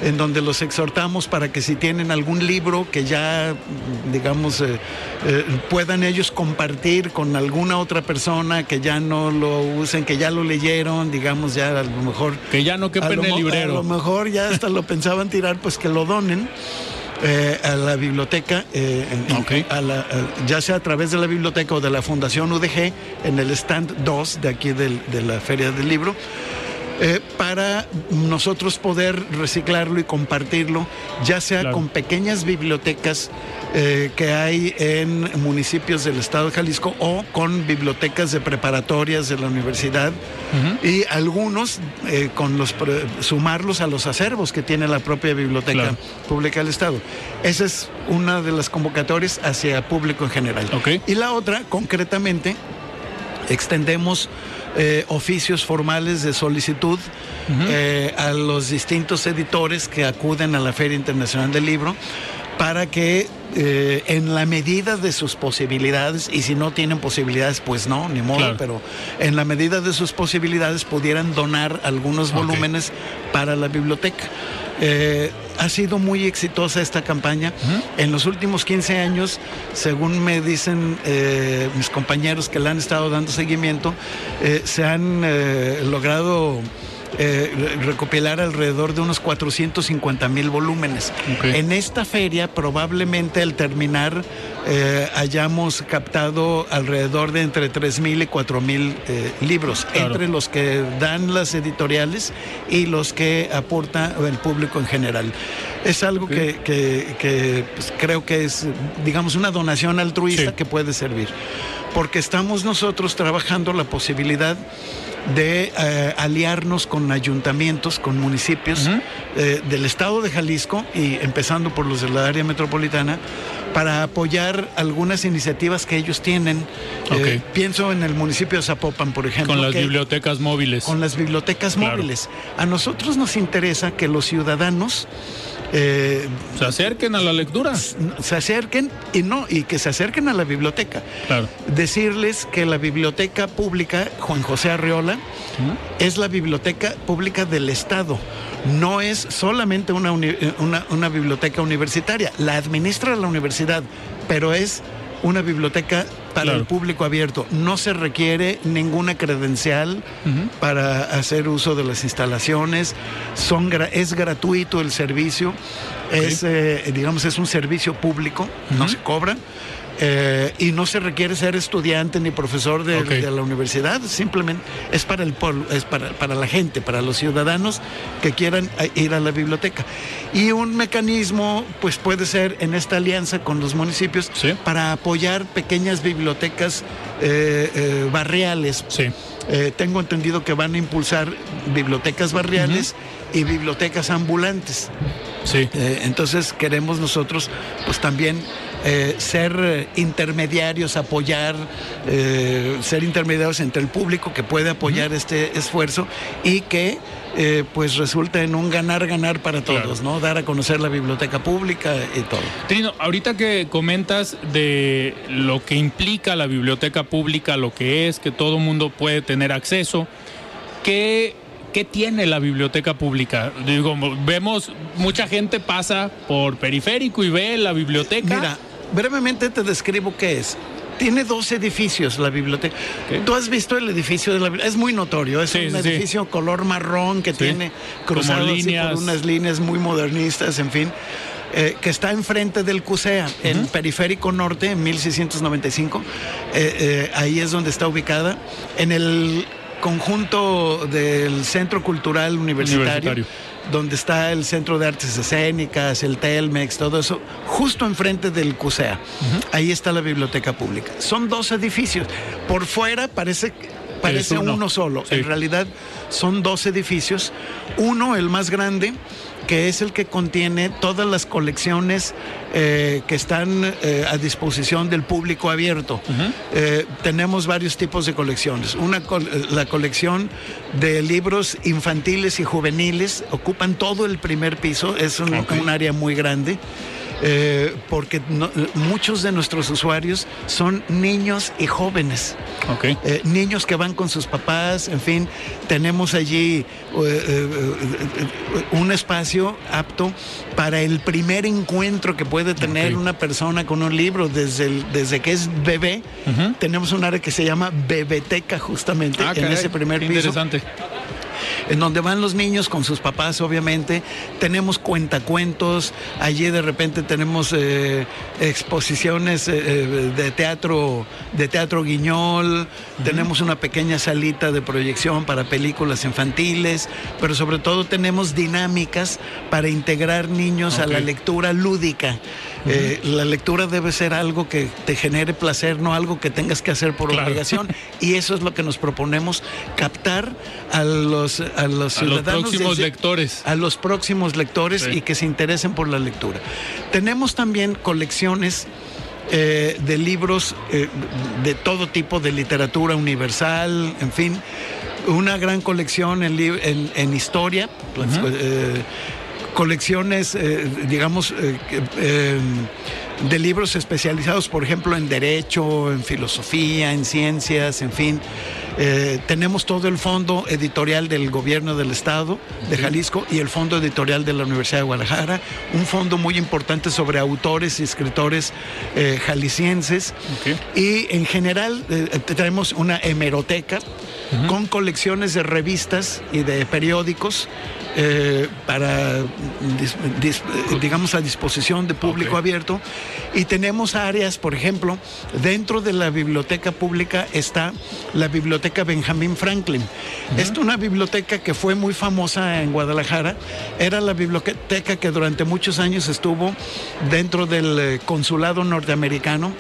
en donde los exhortamos para que si tienen algún libro que ya, digamos, eh, eh, puedan ellos compartir con alguna otra persona que ya no lo usen, que ya lo leyeron, digamos, ya a lo mejor... Que ya no quepa en el librero. A lo mejor ya hasta lo pensaban tirar, pues que lo donen. Eh, a la biblioteca, ya sea a través de la biblioteca o de la Fundación UDG, en el stand 2 de aquí de la Feria del Libro. Eh, para nosotros poder reciclarlo y compartirlo, ya sea con pequeñas bibliotecas eh, que hay en municipios del estado de Jalisco o con bibliotecas de preparatorias de la universidad y algunos eh, con los sumarlos a los acervos que tiene la propia biblioteca pública del estado. Esa es una de las convocatorias hacia público en general. Y la otra, concretamente, extendemos eh, oficios formales de solicitud eh, a los distintos editores que acuden a la Feria Internacional del Libro para que eh, en la medida de sus posibilidades, y si no tienen posibilidades, pues no, ni modo, pero en la medida de sus posibilidades pudieran donar algunos volúmenes para la biblioteca. Eh, ha sido muy exitosa esta campaña. En los últimos 15 años, según me dicen eh, mis compañeros que le han estado dando seguimiento, se han logrado eh, recopilar alrededor de unos 450 mil volúmenes. En esta feria probablemente al terminar eh, hayamos captado alrededor de entre 3 mil y 4 mil eh, libros, entre los que dan las editoriales y los que aporta el público en general. Es algo que, pues, creo que es, digamos, una donación altruista que puede servir, porque estamos nosotros trabajando la posibilidad de eh, aliarnos con ayuntamientos, con municipios eh, del estado de Jalisco y empezando por los de la área metropolitana para apoyar algunas iniciativas que ellos tienen. Eh, pienso en el municipio de Zapopan, por ejemplo. Con las bibliotecas móviles. Con las bibliotecas móviles. A nosotros nos interesa que los ciudadanos eh, se acerquen a la lectura. Se acerquen y no, y que se acerquen a la biblioteca. Decirles que la biblioteca pública Juan José Arriola es la biblioteca pública del Estado. No es solamente una, una biblioteca universitaria, la administra la universidad, pero es una biblioteca para el público abierto. No se requiere ninguna credencial para hacer uso de las instalaciones. Son, es gratuito el servicio. Es, eh, digamos, es un servicio público, no se cobra. Eh, y no se requiere ser estudiante ni profesor de, la universidad, simplemente es para el pueblo, es para, para, la gente, para los ciudadanos que quieran eh, ir a la biblioteca. Y un mecanismo, pues puede ser en esta alianza con los municipios para apoyar pequeñas bibliotecas eh, barriales. tengo entendido que van a impulsar bibliotecas barriales y bibliotecas ambulantes. Sí. entonces queremos nosotros, pues también eh, ser eh, intermediarios, apoyar, eh, ser intermediarios entre el público que puede apoyar este esfuerzo y que pues resulta en un ganar-ganar para todos, ¿no? Dar a conocer la biblioteca pública y todo. Trino, ahorita que comentas de lo que implica la biblioteca pública, lo que es, que todo mundo puede tener acceso, ¿qué ¿qué tiene la biblioteca pública? Digo, vemos, mucha gente pasa por periférico y ve la biblioteca. Mira, brevemente te describo qué es. Tiene dos edificios la biblioteca. Tú has visto el edificio de la biblioteca. Es muy notorio. Es un edificio color marrón que tiene cruzado por unas líneas muy modernistas, en fin. Eh, que está enfrente del CUSEA, en Periférico Norte, en 1695. Eh, eh, ahí es donde está ubicada. En el conjunto del Centro Cultural Universitario. Donde está el Centro de Artes Escénicas, el Telmex, todo eso, justo enfrente del CUSEA. Ahí está la biblioteca pública. Son dos edificios. Por fuera parece parece uno. solo. En realidad son dos edificios. Uno, el más grande, que es el que contiene todas las colecciones eh, que están eh, a disposición del público abierto. Eh, tenemos varios tipos de colecciones. Una, la colección de libros infantiles y juveniles ocupan todo el primer piso, es un área muy grande. Eh, porque muchos de nuestros usuarios son niños y jóvenes. Eh, niños que van con sus papás, en fin, tenemos allí eh, un espacio apto para el primer encuentro que puede tener una persona con un libro desde, desde que es bebé. Tenemos un área que se llama Bebeteca justamente ah, en ese primer piso. Interesante en donde van los niños con sus papás, obviamente. Tenemos cuentacuentos, allí de repente tenemos eh, exposiciones eh, eh, de teatro, de teatro guiñol, tenemos una pequeña salita de proyección para películas infantiles, pero sobre todo tenemos dinámicas para integrar niños a la lectura lúdica. la lectura debe ser algo que te genere placer, no algo que tengas que hacer por obligación. Y eso es lo que nos proponemos, captar a los a los ciudadanos. próximos lectores. A los próximos lectores y que se interesen por la lectura. Tenemos también colecciones. Eh, de libros eh, de todo tipo de literatura universal, en fin, una gran colección en, en, historia, pues, eh, colecciones, digamos, de libros especializados, por ejemplo, en derecho, en filosofía, en ciencias, en fin. Eh, tenemos todo el fondo editorial del gobierno del estado de Jalisco y el fondo editorial de la Universidad de Guadalajara, un fondo muy importante sobre autores y escritores eh, jaliscienses. Y en general eh, tenemos una hemeroteca con colecciones de revistas y de periódicos eh, para, digamos, a disposición de público abierto. Y tenemos áreas, por ejemplo, dentro de la biblioteca pública está la biblioteca Benjamin Franklin. es una biblioteca que fue muy famosa en Guadalajara. Era la biblioteca que durante muchos años estuvo dentro del eh, consulado norteamericano,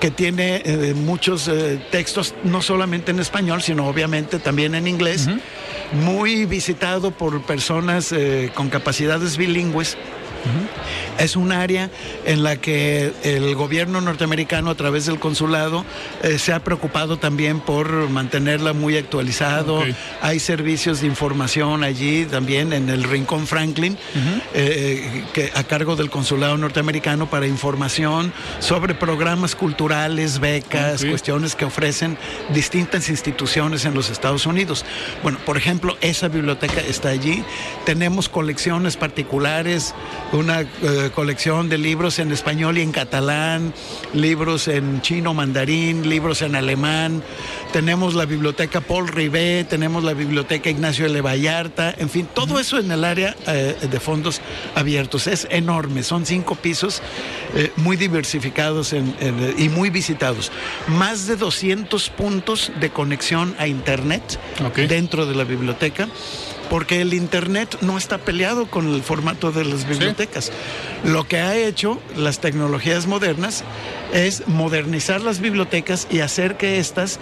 que tiene eh, muchos textos, no solamente en español, sino obviamente también en inglés muy visitado por personas eh, con capacidades bilingües es un área en la que el gobierno norteamericano a través del consulado eh, se ha preocupado también por mantenerla muy actualizado. Hay servicios de información allí también en el Rincón Franklin, eh, que, a cargo del consulado norteamericano para información sobre programas culturales, becas, cuestiones que ofrecen distintas instituciones en los Estados Unidos. Bueno, por ejemplo, esa biblioteca está allí. Tenemos colecciones particulares una eh, colección de libros en español y en catalán, libros en chino mandarín, libros en alemán. Tenemos la biblioteca Paul Rivet, tenemos la biblioteca Ignacio L. Vallarta, en fin, todo eso en el área eh, de fondos abiertos. Es enorme, son cinco pisos eh, muy diversificados y muy visitados. Más de 200 puntos de conexión a Internet dentro de la biblioteca porque el Internet no está peleado con el formato de las bibliotecas. Lo que ha hecho las tecnologías modernas es modernizar las bibliotecas y hacer que éstas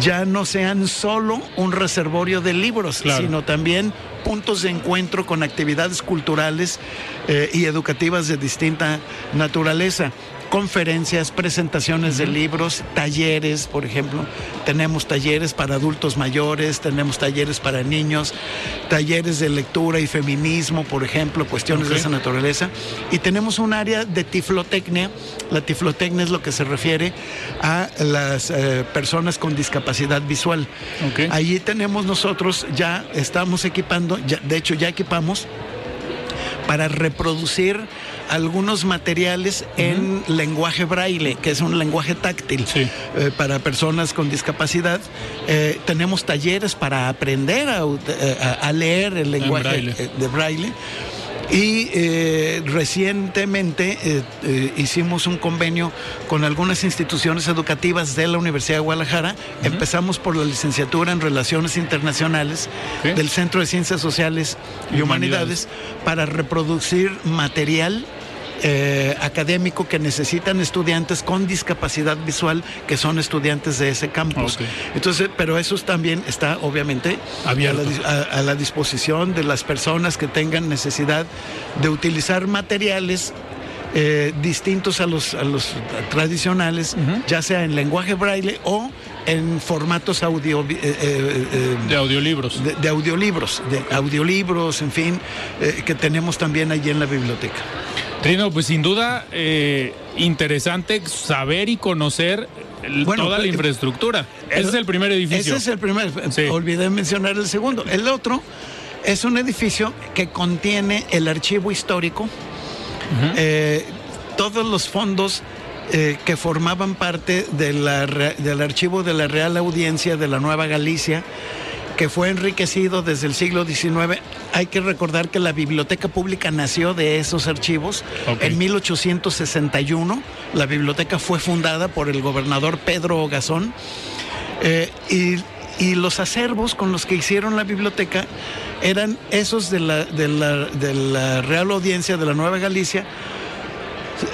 ya no sean solo un reservorio de libros, sino también puntos de encuentro con actividades culturales eh, y educativas de distinta naturaleza conferencias, presentaciones de libros, talleres, por ejemplo. Tenemos talleres para adultos mayores, tenemos talleres para niños, talleres de lectura y feminismo, por ejemplo, cuestiones de esa naturaleza. Y tenemos un área de tiflotecnia. La tiflotecnia es lo que se refiere a las eh, personas con discapacidad visual. Allí tenemos nosotros, ya estamos equipando, ya, de hecho ya equipamos para reproducir algunos materiales en lenguaje braille, que es un lenguaje táctil eh, para personas con discapacidad. Eh, tenemos talleres para aprender a, leer el lenguaje de braille. Y eh, recientemente eh, eh, hicimos un convenio con algunas instituciones educativas de la Universidad de Guadalajara. Empezamos por la licenciatura en Relaciones Internacionales del Centro de Ciencias Sociales y, Humanidades. para reproducir material eh, académico que necesitan estudiantes con discapacidad visual que son estudiantes de ese campus. Entonces, pero eso también está obviamente a la, a la, disposición de las personas que tengan necesidad de utilizar materiales eh, distintos a los, a los tradicionales, ya sea en lenguaje braille o en formatos audio, eh, eh, de audiolibros. De, audiolibros, de audiolibros, en fin, que tenemos también allí en la biblioteca. Trino, pues sin duda interesante saber y conocer toda la infraestructura. ese es el primer edificio. Ese es el primer. Olvidé mencionar el segundo. El otro es un edificio que contiene el archivo histórico eh, todos los fondos eh, que formaban parte del archivo de la Real Audiencia de la Nueva Galicia, que fue enriquecido desde el siglo XIX. Hay que recordar que la biblioteca pública nació de esos archivos. En 1861 la biblioteca fue fundada por el gobernador Pedro Ogazón eh, y, los acervos con los que hicieron la biblioteca eran esos de la, de la, Real Audiencia de la Nueva Galicia,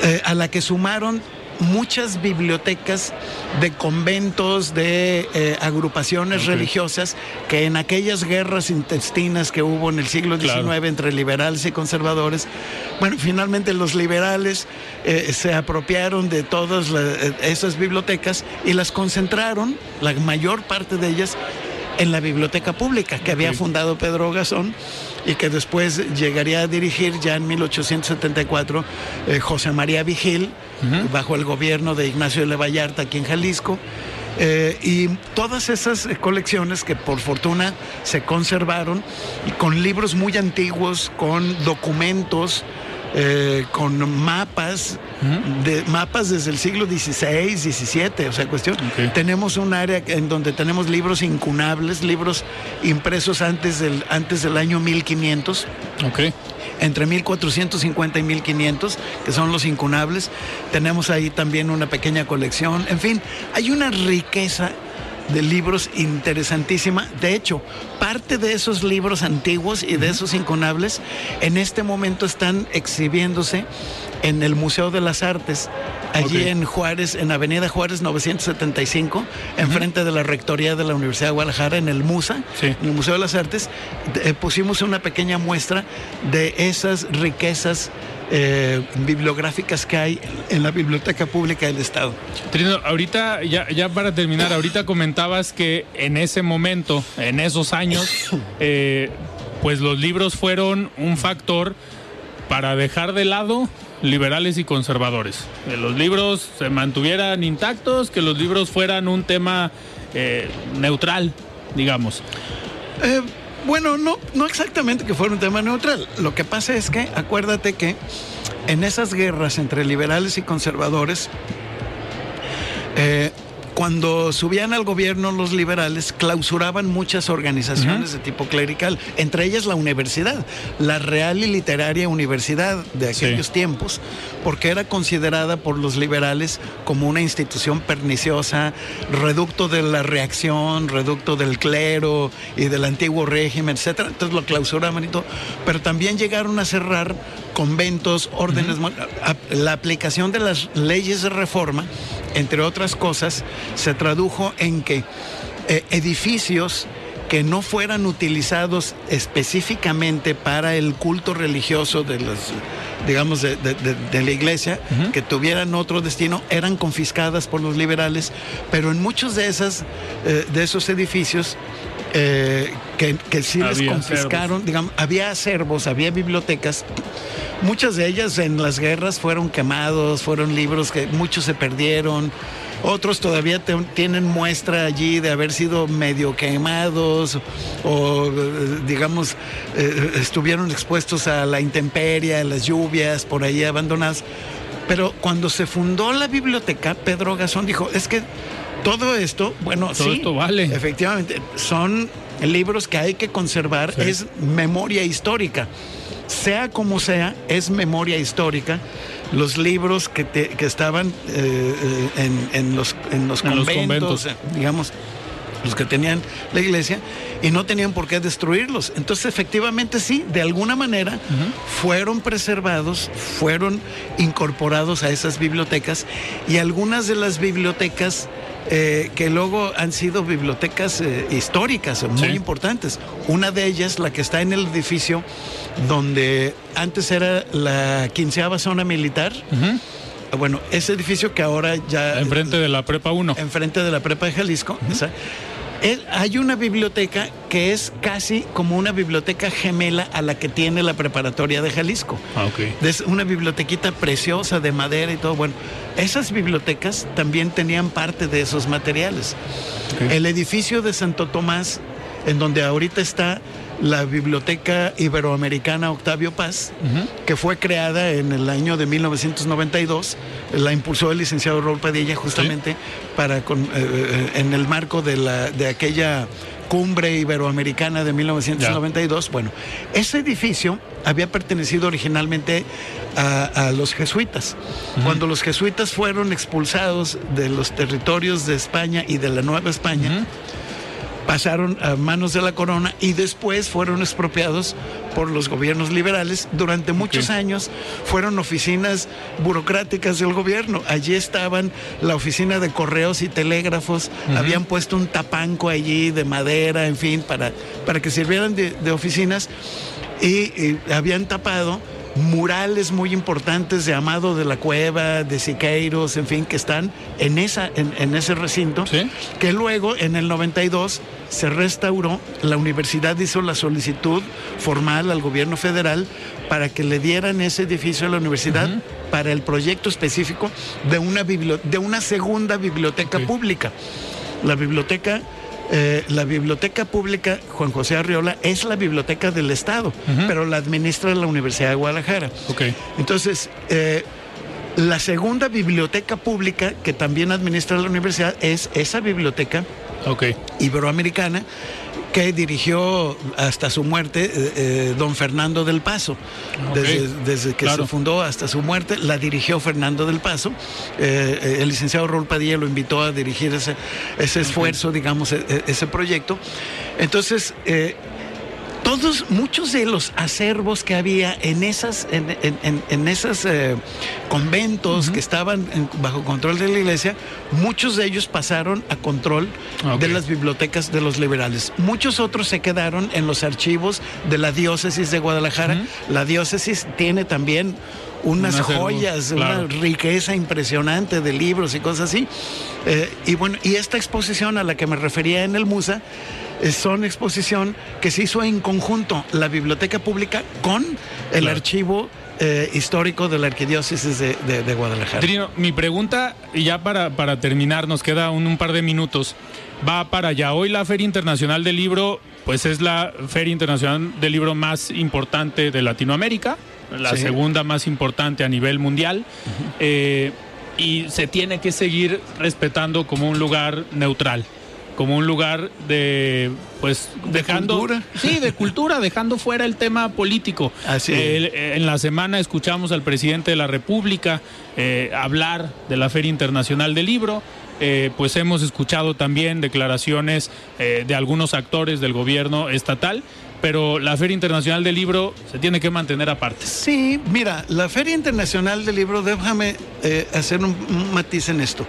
eh, a la que sumaron muchas bibliotecas de conventos, de eh, agrupaciones religiosas que en aquellas guerras intestinas que hubo en el siglo XIX entre liberales y conservadores, bueno, finalmente los liberales eh, se apropiaron de todas esas bibliotecas y las concentraron, la mayor parte de ellas, en la biblioteca pública que había fundado Pedro Gazón y que después llegaría a dirigir ya en 1874 eh, José María Vigil, bajo el gobierno de Ignacio de Vallarta aquí en Jalisco. Eh, y todas esas colecciones que por fortuna se conservaron, con libros muy antiguos, con documentos, eh, con mapas, de, mapas desde el siglo XVI, XVII, o sea, cuestión. Tenemos un área en donde tenemos libros incunables, libros impresos antes del, antes del año 1500. entre 1450 y 1500, que son los incunables. Tenemos ahí también una pequeña colección. En fin, hay una riqueza de libros interesantísima. De hecho, parte de esos libros antiguos y de esos incunables en este momento están exhibiéndose en el Museo de las Artes, allí en Juárez, en Avenida Juárez 975, enfrente de la Rectoría de la Universidad de Guadalajara, en el MUSA, en el Museo de las Artes, eh, pusimos una pequeña muestra de esas riquezas eh, bibliográficas que hay en la Biblioteca Pública del Estado. Trino, ahorita, ya, ya para terminar, ahorita comentabas que en ese momento, en esos años, eh, pues los libros fueron un factor para dejar de lado liberales y conservadores. Que los libros se mantuvieran intactos, que los libros fueran un tema eh, neutral, digamos. Bueno, no, no exactamente que fuera un tema neutral. Lo que pasa es que, acuérdate que en esas guerras entre liberales y conservadores, eh, cuando subían al gobierno los liberales, clausuraban muchas organizaciones de tipo clerical, entre ellas la universidad, la Real y Literaria Universidad de aquellos tiempos, porque era considerada por los liberales como una institución perniciosa, reducto de la reacción, reducto del clero y del antiguo régimen, etcétera. Entonces lo clausuraban y todo, pero también llegaron a cerrar conventos, órdenes, la aplicación de las leyes de reforma entre otras cosas, se tradujo en que eh, edificios que no fueran utilizados específicamente para el culto religioso de los digamos de, la iglesia que tuvieran otro destino eran confiscadas por los liberales pero en muchos de esas eh, de esos edificios eh, que, que, sí les confiscaron, digamos, había acervos, había bibliotecas, muchas de ellas en las guerras fueron quemados, fueron libros que muchos se perdieron, otros todavía tienen muestra allí de haber sido medio quemados o, digamos, eh, estuvieron expuestos a la intemperie, a las lluvias, por ahí abandonados. Pero cuando se fundó la biblioteca, Pedro Gazón dijo, es que Todo esto, bueno, Todo sí, esto vale. efectivamente, son libros que hay que conservar, es memoria histórica. Sea como sea, es memoria histórica. Los libros que, te- que estaban eh, eh, en, en los, en los En los conventos, digamos, los que tenían la iglesia, y no tenían por qué destruirlos. Entonces, efectivamente, sí, de alguna manera fueron preservados, fueron incorporados a esas bibliotecas, y algunas de las bibliotecas eh, que luego han sido bibliotecas eh, históricas muy Sí. importantes. Una de ellas, la que está en el edificio donde antes era la quinceava zona militar. Bueno, ese edificio que ahora ya Enfrente de la prepa 1. enfrente de la prepa de Jalisco. Eh, hay una biblioteca que es casi como una biblioteca gemela a la que tiene la preparatoria de Jalisco. Ah, ok. Es una bibliotequita preciosa de madera y todo. Bueno, esas bibliotecas también tenían parte de esos materiales. El edificio de Santo Tomás, en donde ahorita está la Biblioteca Iberoamericana Octavio Paz, que fue creada en el año de 1992, la impulsó el licenciado Raúl Padilla justamente para con- eh, eh, en el marco de, la, de aquella cumbre iberoamericana de 1992. Bueno, ese edificio había pertenecido originalmente a, a los jesuitas. Cuando los jesuitas fueron expulsados de los territorios de España y de la Nueva España, pasaron a manos de la corona y después fueron expropiados por los gobiernos liberales. Durante muchos años fueron oficinas burocráticas del gobierno. Allí estaban la oficina de correos y telégrafos, habían puesto un tapanco allí de madera, en fin, para, para que sirvieran de, de oficinas y, y habían tapado murales muy importantes de Amado de la Cueva, de Siqueiros, en fin, que están en, esa, en, en ese recinto, Sí. que luego en el 92 se restauró, la universidad hizo la solicitud formal al gobierno federal para que le dieran ese edificio a la universidad para el proyecto específico de una, bibli- de una segunda biblioteca pública. La biblioteca eh, la biblioteca pública Juan José Arriola es la biblioteca del Estado, pero la administra la Universidad de Guadalajara. Entonces, eh, la segunda biblioteca pública que también administra la universidad es esa biblioteca iberoamericana que dirigió hasta su muerte eh, eh, don Fernando del Paso. Desde, desde que claro. se fundó hasta su muerte, la dirigió Fernando del Paso. Eh, el licenciado Raúl Padilla lo invitó a dirigir ese, ese esfuerzo, digamos, e- e- ese proyecto. Entonces, todos, muchos de los acervos que había en esas, en, en, en- en esas eh, conventos que estaban en- bajo control de la iglesia, muchos de ellos pasaron a control de las bibliotecas de los liberales. Muchos otros se quedaron en los archivos de la diócesis de Guadalajara. La diócesis tiene también unas Un acervo, joyas, claro. una riqueza impresionante de libros y cosas así. Eh, y bueno, y esta exposición a la que me refería en el Musa son exposición que se hizo en conjunto la biblioteca pública con el Claro. archivo eh, histórico de la arquidiócesis de, de- de Guadalajara. Trino, mi pregunta, y ya para, para terminar, nos queda un, un par de minutos, va para allá. Hoy la Feria Internacional del Libro, pues es la Feria Internacional del Libro más importante de Latinoamérica, la Sí. segunda más importante a nivel mundial, eh, y se tiene que seguir respetando como un lugar neutral. Como un lugar de, pues, De dejando. cultura. Sí, de cultura, dejando fuera el tema político. Así eh, en la semana escuchamos al presidente de la República eh, hablar de la Feria Internacional del Libro. Eh, pues hemos escuchado también declaraciones eh, de algunos actores del gobierno estatal, pero la Feria Internacional del Libro se tiene que mantener aparte. Sí, mira, la Feria Internacional del Libro, déjame eh, hacer un, un matiz en esto.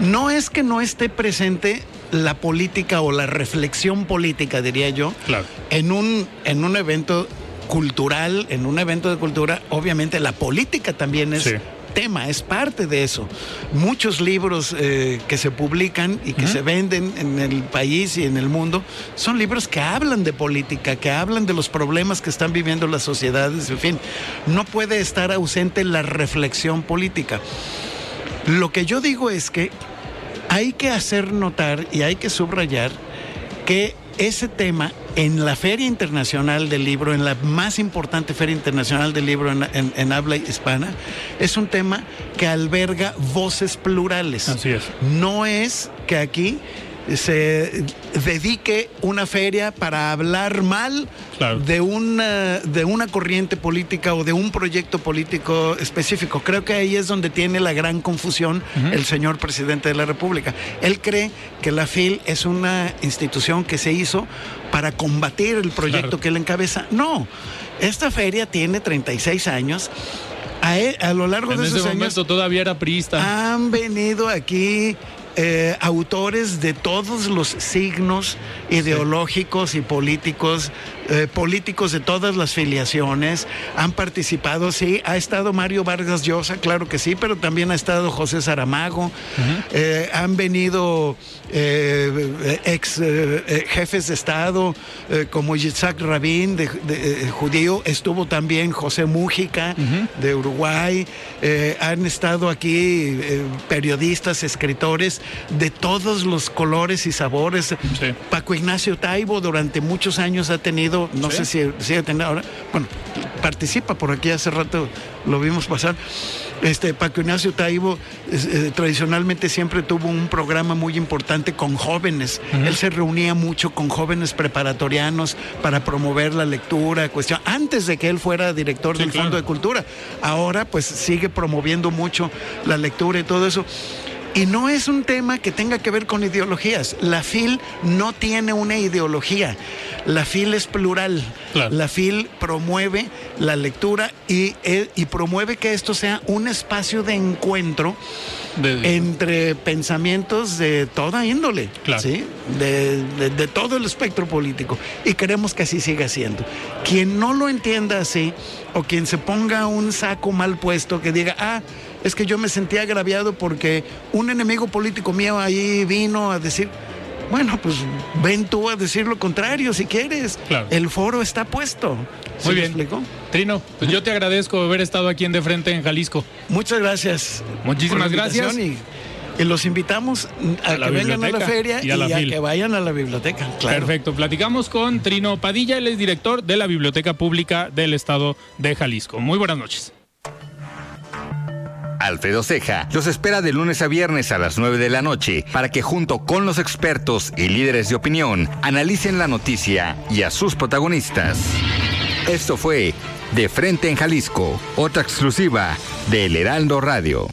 No es que no esté presente la política o la reflexión política, diría yo, Claro. en un, en un evento cultural, en un evento de cultura, obviamente la política también es Sí. tema, es parte de eso. Muchos libros eh, que se publican y que se venden en el país y en el mundo son libros que hablan de política, que hablan de los problemas que están viviendo las sociedades, en fin. No puede estar ausente la reflexión política. Lo que yo digo es que hay que hacer notar y hay que subrayar que ese tema en la Feria Internacional del Libro, en la más importante Feria Internacional del Libro en, habla hispana, es un tema que alberga voces plurales. Así es. No es que aquí se dedique una feria para hablar mal de, una, de una corriente política o de un proyecto político específico. Creo que ahí es donde tiene la gran confusión el señor presidente de la República. Él cree que la FIL es una institución que se hizo para combatir el proyecto que él encabeza. No, esta feria tiene 36 años. A, e, a, lo largo de esos años todavía era priista. Han venido aquí eh, autores de todos los signos ideológicos y políticos, eh, políticos de todas las filiaciones, han participado, sí, ha estado Mario Vargas Llosa, claro que sí, pero también ha estado José Saramago, eh, han venido ex jefes de Estado como Yitzhak Rabin, de, judío, estuvo también José Mújica, de Uruguay, han estado aquí periodistas, escritores, de todos los colores y sabores. Paco Ignacio Taibo durante muchos años ha tenido, no sé si sigue teniendo ahora, bueno, participa por aquí hace rato, lo vimos pasar. Este, Paco Ignacio Taibo eh, tradicionalmente siempre tuvo un programa muy importante con jóvenes. Él se reunía mucho con jóvenes preparatorianos para promover la lectura, cuestión, antes de que él fuera director del Fondo de Cultura. Ahora pues sigue promoviendo mucho la lectura y todo eso. Y no es un tema que tenga que ver con ideologías. La FIL no tiene una ideología. La FIL es plural. La FIL promueve la lectura y, eh, y, promueve que esto sea un espacio de encuentro entre pensamientos de toda índole, ¿sí? De, de, todo el espectro político. Y queremos que así siga siendo. Quien no lo entienda así, o quien se ponga un saco mal puesto que diga, ah, es que yo me sentía agraviado porque un enemigo político mío ahí vino a decir, bueno, pues ven tú a decir lo contrario si quieres. El foro está puesto. Muy bien. Trino, pues yo te agradezco haber estado aquí en De Frente en Jalisco. Muchas gracias. Muchísimas gracias. Y, los invitamos a, que vengan a la feria y a, que vayan a la biblioteca. Perfecto. Platicamos con Trino Padilla, él es director de la Biblioteca Pública del Estado de Jalisco. Muy buenas noches. Alfredo Ceja los espera de lunes a viernes a las 9 de la noche para que junto con los expertos y líderes de opinión analicen la noticia y a sus protagonistas. Esto fue De Frente en Jalisco, otra exclusiva de El Heraldo Radio.